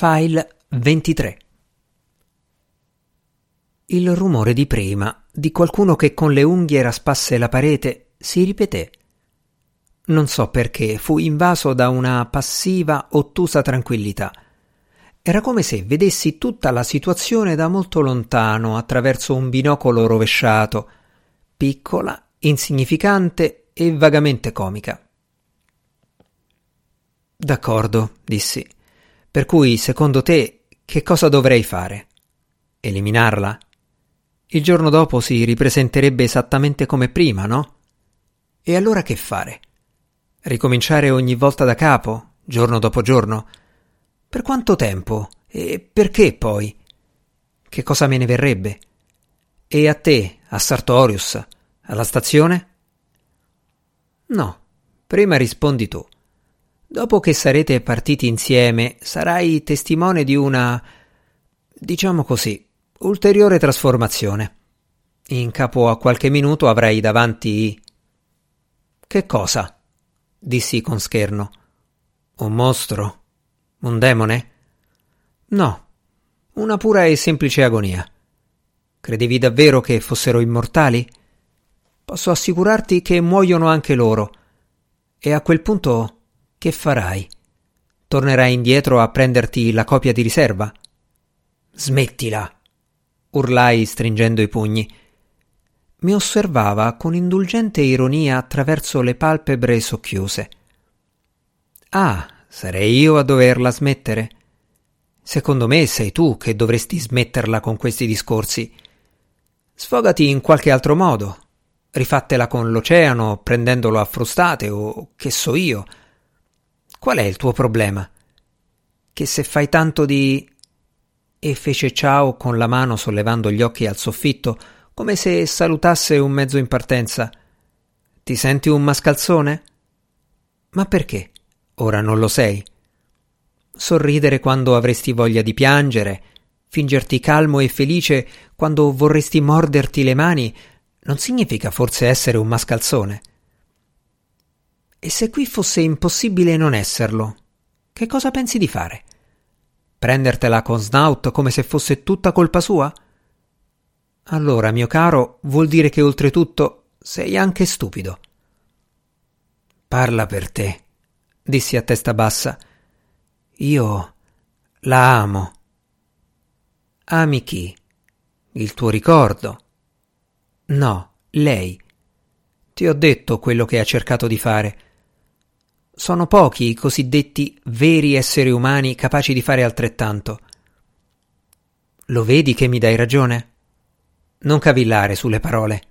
File 23 Il rumore di prima, di qualcuno che con le unghie raspasse la parete, si ripeté. Non so perché fui invaso da una passiva, ottusa tranquillità. Era come se vedessi tutta la situazione da molto lontano, attraverso un binocolo rovesciato, piccola, insignificante e vagamente comica. D'accordo, dissi. Per cui, secondo te, che cosa dovrei fare? Eliminarla? Il giorno dopo si ripresenterebbe esattamente come prima, no? E allora che fare? Ricominciare ogni volta da capo, giorno dopo giorno? Per quanto tempo? E perché poi? Che cosa me ne verrebbe? E a te, a Sartorius, alla stazione? No, prima rispondi tu. Dopo che sarete partiti insieme, sarai testimone di una, diciamo così, ulteriore trasformazione. In capo a qualche minuto avrai davanti. Che cosa? dissi con scherno. Un mostro? Un demone? No, una pura e semplice agonia. Credevi davvero che fossero immortali? Posso assicurarti che muoiono anche loro. E a quel punto che farai? Tornerai indietro a prenderti la copia di riserva? Smettila! urlai stringendo i pugni. Mi osservava con indulgente ironia attraverso le palpebre socchiuse. Ah, sarei io a doverla smettere? Secondo me sei tu che dovresti smetterla con questi discorsi. Sfogati in qualche altro modo. Rifattela con l'oceano, prendendolo a frustate o che so io. Qual è il tuo problema? Che se fai tanto di... E fece ciao con la mano sollevando gli occhi al soffitto, come se salutasse un mezzo in partenza. Ti senti un mascalzone? Ma perché? Ora non lo sei. Sorridere quando avresti voglia di piangere, fingerti calmo e felice quando vorresti morderti le mani, non significa forse essere un mascalzone. E se qui fosse impossibile non esserlo, che cosa pensi di fare? Prendertela con Snout come se fosse tutta colpa sua? Allora, mio caro, vuol dire che oltretutto sei anche stupido. Parla per te, dissi a testa bassa. Io la amo. Ami chi? Il tuo ricordo? No, lei. Ti ho detto quello che ha cercato di fare. Sono pochi i cosiddetti veri esseri umani capaci di fare altrettanto. Lo vedi che mi dai ragione? Non cavillare sulle parole.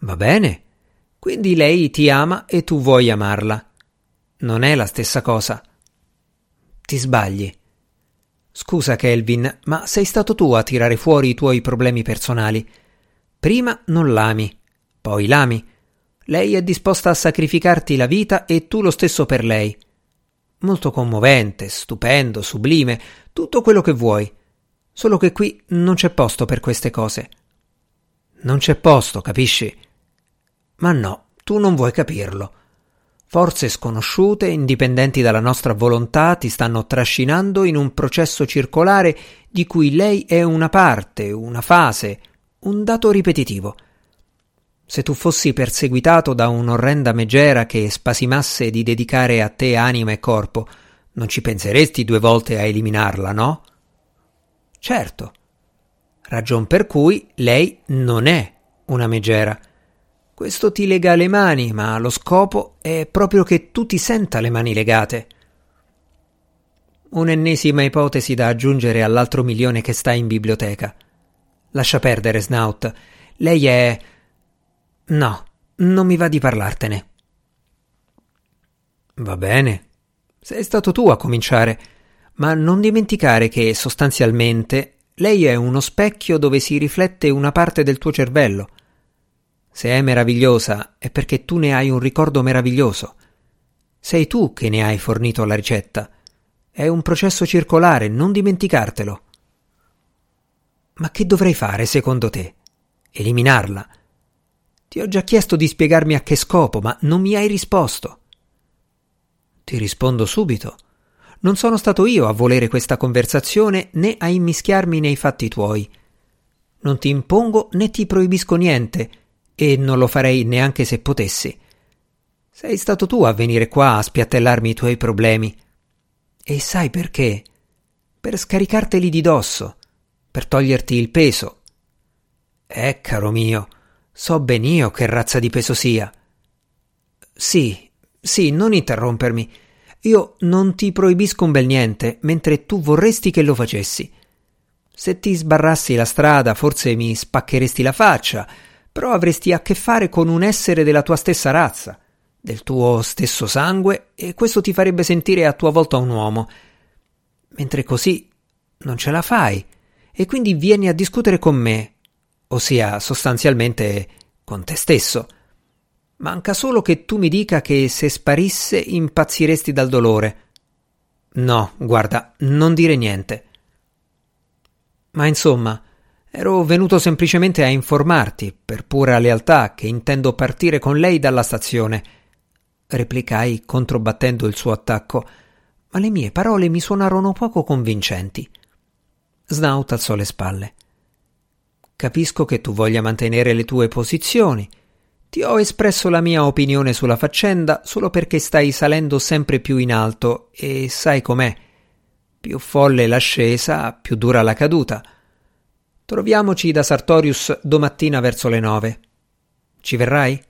Va bene. Quindi lei ti ama e tu vuoi amarla. Non è la stessa cosa. Ti sbagli. Scusa, Kelvin, ma sei stato tu a tirare fuori i tuoi problemi personali. Prima non l'ami, poi l'ami lei è disposta a sacrificarti la vita e tu lo stesso per lei. Molto commovente, stupendo, sublime, tutto quello che vuoi. Solo che qui non c'è posto per queste cose. Non c'è posto, capisci? Ma no, tu non vuoi capirlo. Forze sconosciute, indipendenti dalla nostra volontà, ti stanno trascinando in un processo circolare di cui lei è una parte, una fase, un dato ripetitivo. Se tu fossi perseguitato da un'orrenda megera che spasimasse di dedicare a te anima e corpo, non ci penseresti due volte a eliminarla, no? Certo. Ragion per cui lei non è una megera. Questo ti lega le mani, ma lo scopo è proprio che tu ti senta le mani legate. Un'ennesima ipotesi da aggiungere all'altro milione che sta in biblioteca. Lascia perdere, Snout. Lei è No, non mi va di parlartene. Va bene. Sei stato tu a cominciare, ma non dimenticare che sostanzialmente lei è uno specchio dove si riflette una parte del tuo cervello. Se è meravigliosa è perché tu ne hai un ricordo meraviglioso. Sei tu che ne hai fornito la ricetta. È un processo circolare, non dimenticartelo. Ma che dovrei fare secondo te? Eliminarla? Ti ho già chiesto di spiegarmi a che scopo, ma non mi hai risposto. Ti rispondo subito. Non sono stato io a volere questa conversazione né a immischiarmi nei fatti tuoi. Non ti impongo né ti proibisco niente, e non lo farei neanche se potessi. Sei stato tu a venire qua a spiattellarmi i tuoi problemi. E sai perché? Per scaricarteli di dosso, per toglierti il peso. Eh, caro mio, so ben io che razza di peso sia. Sì, sì, non interrompermi. Io non ti proibisco un bel niente, mentre tu vorresti che lo facessi. Se ti sbarrassi la strada, forse mi spaccheresti la faccia, però avresti a che fare con un essere della tua stessa razza, del tuo stesso sangue, e questo ti farebbe sentire a tua volta un uomo. Mentre così non ce la fai, e quindi vieni a discutere con me, ossia sostanzialmente con te stesso. Manca solo che tu mi dica che se sparisse impazziresti dal dolore. No, guarda, non dire niente. Ma insomma, ero venuto semplicemente a informarti, per pura lealtà, che intendo partire con lei dalla stazione. Replicai controbattendo il suo attacco, ma le mie parole mi suonarono poco convincenti. Snout alzò le spalle. Capisco che tu voglia mantenere le tue posizioni, ti ho espresso la mia opinione sulla faccenda solo perché stai salendo sempre più in alto e sai com'è. Più folle l'ascesa, più dura la caduta. Troviamoci da Sartorius domattina verso le nove. Ci verrai?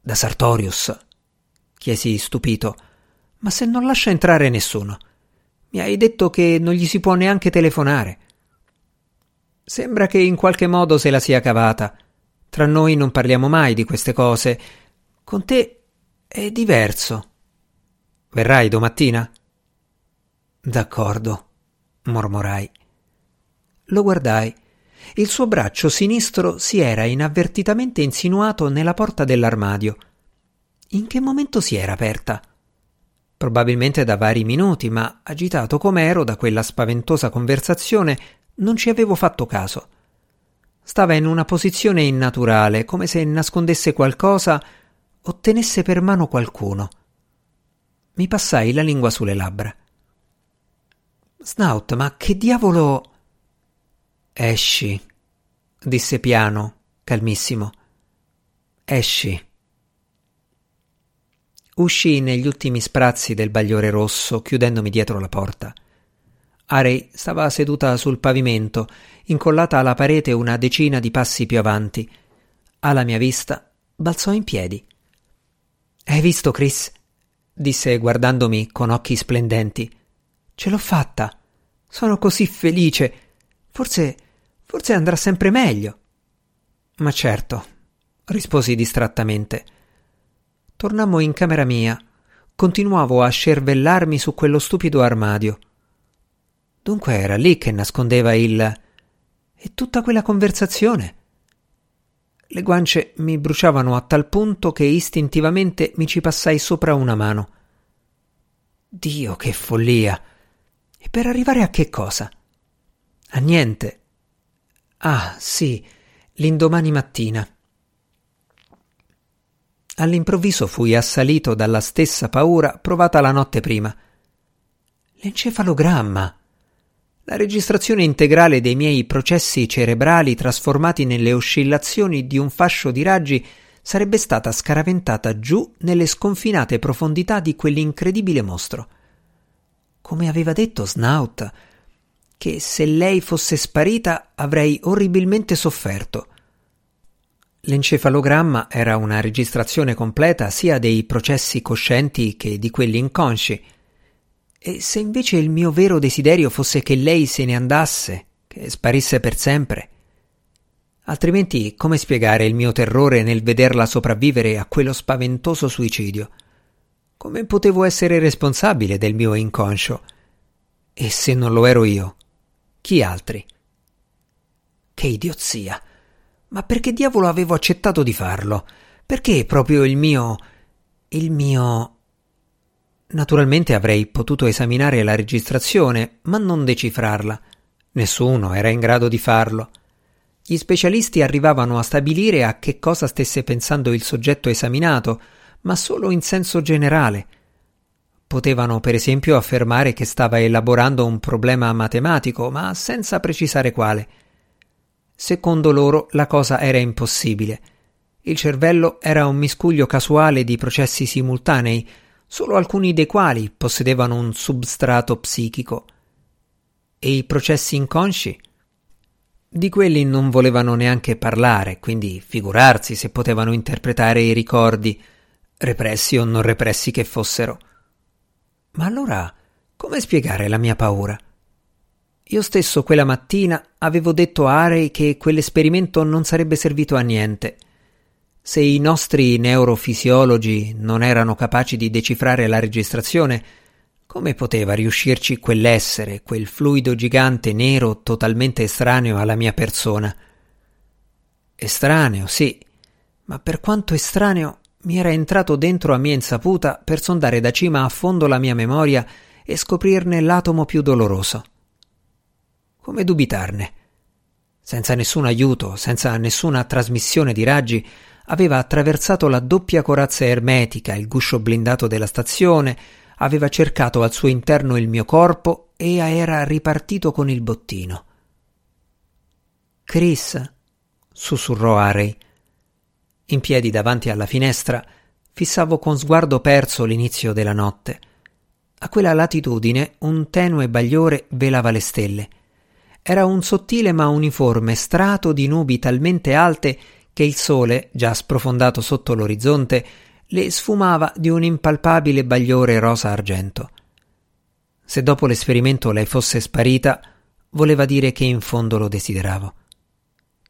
Da Sartorius? chiesi stupito. Ma se non lascia entrare nessuno. Mi hai detto che non gli si può neanche telefonare. Sembra che in qualche modo se la sia cavata. Tra noi non parliamo mai di queste cose. Con te è diverso. Verrai domattina? D'accordo, mormorai. Lo guardai. Il suo braccio sinistro si era inavvertitamente insinuato nella porta dell'armadio. In che momento si era aperta? Probabilmente da vari minuti, ma agitato com'ero da quella spaventosa conversazione, non ci avevo fatto caso. Stava in una posizione innaturale, come se nascondesse qualcosa o tenesse per mano qualcuno. Mi passai la lingua sulle labbra. Snout, ma che diavolo. Esci, disse piano, calmissimo. Esci. Uscii negli ultimi sprazzi del bagliore rosso, chiudendomi dietro la porta. Arei stava seduta sul pavimento, incollata alla parete una decina di passi più avanti. Alla mia vista balzò in piedi. Hai visto, Chris? disse guardandomi con occhi splendenti. Ce l'ho fatta. Sono così felice. Forse. forse andrà sempre meglio. Ma certo, risposi distrattamente. Tornammo in camera mia. Continuavo a scervellarmi su quello stupido armadio. Dunque era lì che nascondeva il... e tutta quella conversazione. Le guance mi bruciavano a tal punto che istintivamente mi ci passai sopra una mano. Dio, che follia! E per arrivare a che cosa? A niente. Ah, sì, l'indomani mattina. All'improvviso fui assalito dalla stessa paura provata la notte prima. L'encefalogramma la registrazione integrale dei miei processi cerebrali trasformati nelle oscillazioni di un fascio di raggi sarebbe stata scaraventata giù nelle sconfinate profondità di quell'incredibile mostro. Come aveva detto Snout, che se lei fosse sparita avrei orribilmente sofferto. L'encefalogramma era una registrazione completa sia dei processi coscienti che di quelli inconsci, e se invece il mio vero desiderio fosse che lei se ne andasse, che sparisse per sempre? Altrimenti come spiegare il mio terrore nel vederla sopravvivere a quello spaventoso suicidio? Come potevo essere responsabile del mio inconscio? E se non lo ero io, chi altri? Che idiozia! Ma perché diavolo avevo accettato di farlo? Perché proprio il mio. il mio Naturalmente avrei potuto esaminare la registrazione, ma non decifrarla. Nessuno era in grado di farlo. Gli specialisti arrivavano a stabilire a che cosa stesse pensando il soggetto esaminato, ma solo in senso generale. Potevano per esempio affermare che stava elaborando un problema matematico, ma senza precisare quale. Secondo loro la cosa era impossibile. Il cervello era un miscuglio casuale di processi simultanei, solo alcuni dei quali possedevano un substrato psichico. E i processi inconsci? Di quelli non volevano neanche parlare, quindi figurarsi se potevano interpretare i ricordi, repressi o non repressi che fossero. Ma allora come spiegare la mia paura? Io stesso quella mattina avevo detto a Arey che quell'esperimento non sarebbe servito a niente. Se i nostri neurofisiologi non erano capaci di decifrare la registrazione, come poteva riuscirci quell'essere, quel fluido gigante nero totalmente estraneo alla mia persona? Estraneo, sì, ma per quanto estraneo mi era entrato dentro a mia insaputa per sondare da cima a fondo la mia memoria e scoprirne l'atomo più doloroso. Come dubitarne? Senza nessun aiuto, senza nessuna trasmissione di raggi, aveva attraversato la doppia corazza ermetica, il guscio blindato della stazione, aveva cercato al suo interno il mio corpo e era ripartito con il bottino. Chris, sussurrò Harry. In piedi davanti alla finestra, fissavo con sguardo perso l'inizio della notte. A quella latitudine un tenue bagliore velava le stelle. Era un sottile ma uniforme strato di nubi talmente alte che il sole, già sprofondato sotto l'orizzonte, le sfumava di un impalpabile bagliore rosa argento. Se dopo l'esperimento lei fosse sparita, voleva dire che in fondo lo desideravo,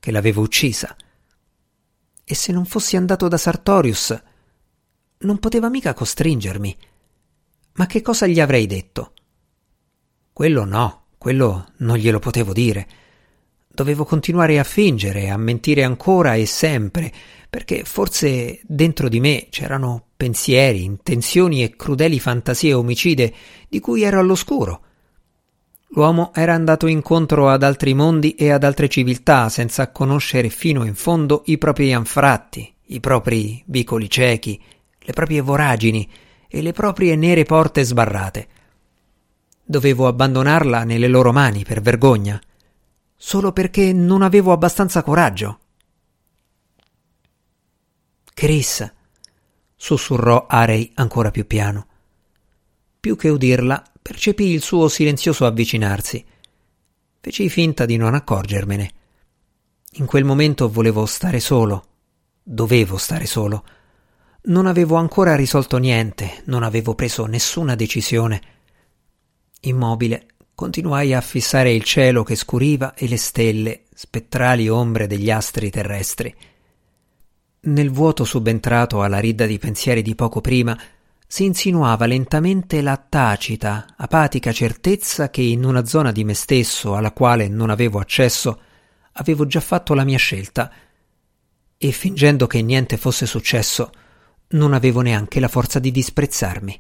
che l'avevo uccisa. E se non fossi andato da Sartorius, non poteva mica costringermi. Ma che cosa gli avrei detto? Quello no, quello non glielo potevo dire. Dovevo continuare a fingere, a mentire ancora e sempre, perché forse dentro di me c'erano pensieri, intenzioni e crudeli fantasie omicide di cui ero all'oscuro. L'uomo era andato incontro ad altri mondi e ad altre civiltà senza conoscere fino in fondo i propri anfratti, i propri vicoli ciechi, le proprie voragini e le proprie nere porte sbarrate. Dovevo abbandonarla nelle loro mani per vergogna, solo perché non avevo abbastanza coraggio. Chris, sussurrò Arey ancora più piano. Più che udirla, percepì il suo silenzioso avvicinarsi. Feci finta di non accorgermene. In quel momento volevo stare solo. Dovevo stare solo. Non avevo ancora risolto niente, non avevo preso nessuna decisione. Immobile, continuai a fissare il cielo che scuriva e le stelle, spettrali ombre degli astri terrestri. Nel vuoto subentrato alla ridda di pensieri di poco prima si insinuava lentamente la tacita, apatica certezza che in una zona di me stesso alla quale non avevo accesso avevo già fatto la mia scelta e fingendo che niente fosse successo non avevo neanche la forza di disprezzarmi.